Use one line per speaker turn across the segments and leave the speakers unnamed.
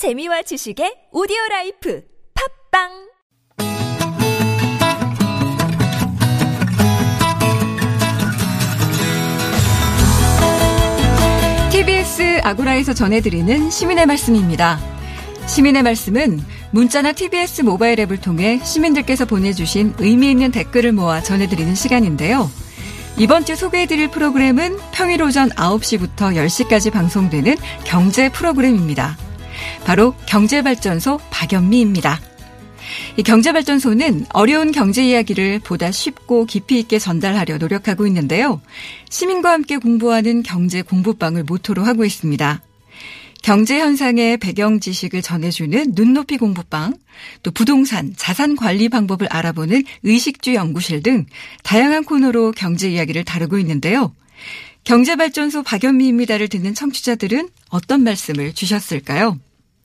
재미와 지식의 오디오 라이프 팟빵
TBS 아고라에서 전해드리는 시민의 말씀입니다. 시민의 말씀은 문자나 TBS 모바일 앱을 통해 시민들께서 보내주신 의미 있는 댓글을 모아 전해드리는 시간인데요. 이번 주 소개해드릴 프로그램은 평일 오전 9시부터 10시까지 방송되는 경제 프로그램입니다. 바로 경제발전소 박연미입니다. 이 경제발전소는 어려운 경제 이야기를 보다 쉽고 깊이 있게 전달하려 노력하고 있는데요. 시민과 함께 공부하는 경제 공부방을 모토로 하고 있습니다. 경제 현상의 배경 지식을 전해주는 눈높이 공부방, 또 부동산, 자산 관리 방법을 알아보는 의식주 연구실 등 다양한 코너로 경제 이야기를 다루고 있는데요. 경제발전소 박연미입니다를 듣는 청취자들은 어떤 말씀을 주셨을까요?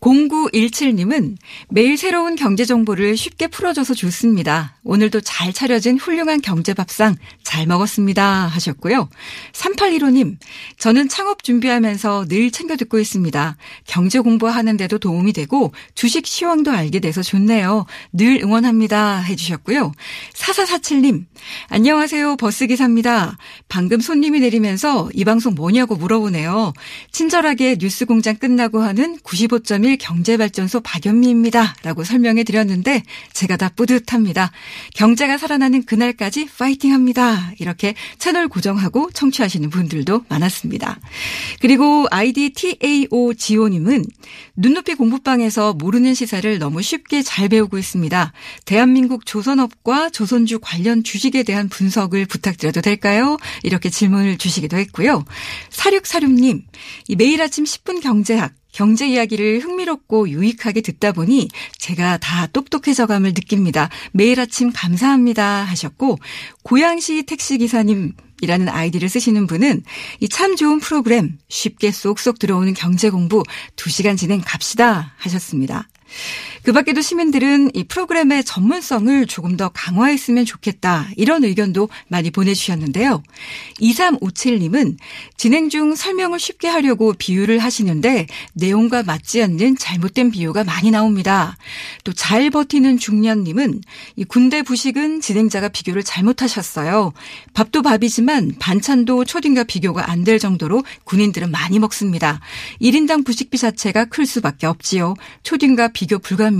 0917님은 매일 새로운 경제 정보를 쉽게 풀어줘서 좋습니다. 오늘도 잘 차려진 훌륭한 경제 밥상 잘 먹었습니다. 하셨고요. 3815님, 저는 창업 준비하면서 늘 챙겨 듣고 있습니다. 경제 공부하는데도 도움이 되고 주식 시황도 알게 돼서 좋네요. 늘 응원합니다. 해주셨고요. 4447님, 안녕하세요. 버스기사입니다. 방금 손님이 내리면서 이 방송 뭐냐고 물어보네요. 친절하게 뉴스 공장 끝나고 하는 95.1 1 경제발전소 박연미입니다. 라고 설명해 드렸는데 제가 다 뿌듯합니다. 경제가 살아나는 그날까지 파이팅 합니다. 이렇게 채널 고정하고 청취하시는 분들도 많았습니다. 그리고 아이디 TAO 지호님은 눈높이 공부방에서 모르는 시사를 너무 쉽게 잘 배우고 있습니다. 대한민국 조선업과 조선주 관련 주식에 대한 분석을 부탁드려도 될까요? 이렇게 질문을 주시기도 했고요. 사륙사륙님, 매일 아침 10분 경제학 경제 이야기를 흥미롭고 유익하게 듣다 보니 제가 다 똑똑해져감을 느낍니다. 매일 아침 감사합니다 하셨고 고양시 택시기사님 이라는 아이디를 쓰시는 분은 이 참 좋은 프로그램 쉽게 쏙쏙 들어오는 경제 공부 2시간 진행 갑시다 하셨습니다. 그 밖에도 시민들은 이 프로그램의 전문성을 조금 더 강화했으면 좋겠다. 이런 의견도 많이 보내주셨는데요. 2357님은 진행 중 설명을 쉽게 하려고 비유를 하시는데 내용과 맞지 않는 잘못된 비유가 많이 나옵니다. 또 잘 버티는 중년님은 이 군대 부식은 진행자가 비교를 잘못하셨어요. 밥도 밥이지만 반찬도 초딩과 비교가 안 될 정도로 군인들은 많이 먹습니다. 1인당 부식비 자체가 클 수밖에 없지요. 초딩과 비교 불가합니다.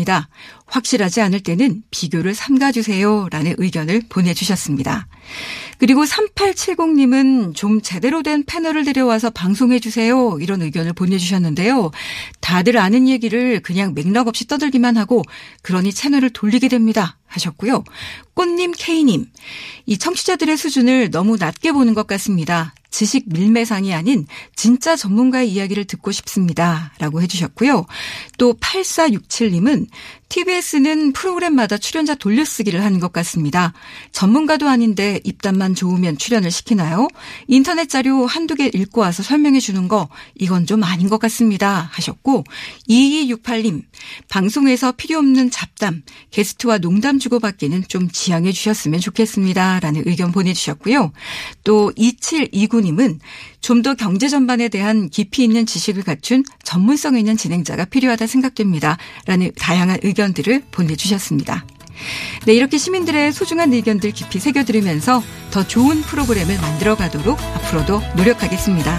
확실하지 않을 때는 비교를 삼가주세요. 라는 의견을 보내주셨습니다. 그리고 3870님은 좀 제대로 된 패널을 데려와서 방송해주세요. 이런 의견을 보내주셨는데요. 다들 아는 얘기를 그냥 맥락 없이 떠들기만 하고 그러니 채널을 돌리게 됩니다. 하셨고요. 꽃님 K님, 이 청취자들의 수준을 너무 낮게 보는 것 같습니다. 지식 밀매상이 아닌 진짜 전문가의 이야기를 듣고 싶습니다. 라고 해주셨고요. 또 8467님은 TBS는 프로그램마다 출연자 돌려쓰기를 하는 것 같습니다. 전문가도 아닌데 입담만 좋으면 출연을 시키나요? 인터넷 자료 한두 개 읽고 와서 설명해 주는 거 이건 좀 아닌 것 같습니다. 하셨고 2268님 방송에서 필요 없는 잡담 게스트와 농담 주고받기는 좀 지양해 주셨으면 좋겠습니다. 라는 의견 보내주셨고요. 또 2729님은 좀 더 경제 전반에 대한 깊이 있는 지식을 갖춘 전문성 있는 진행자가 필요하다 생각됩니다. 라는 다양한 의견들을 보내주셨습니다. 네, 이렇게 시민들의 소중한 의견들 깊이 새겨들으면서 더 좋은 프로그램을 만들어 가도록 앞으로도 노력하겠습니다.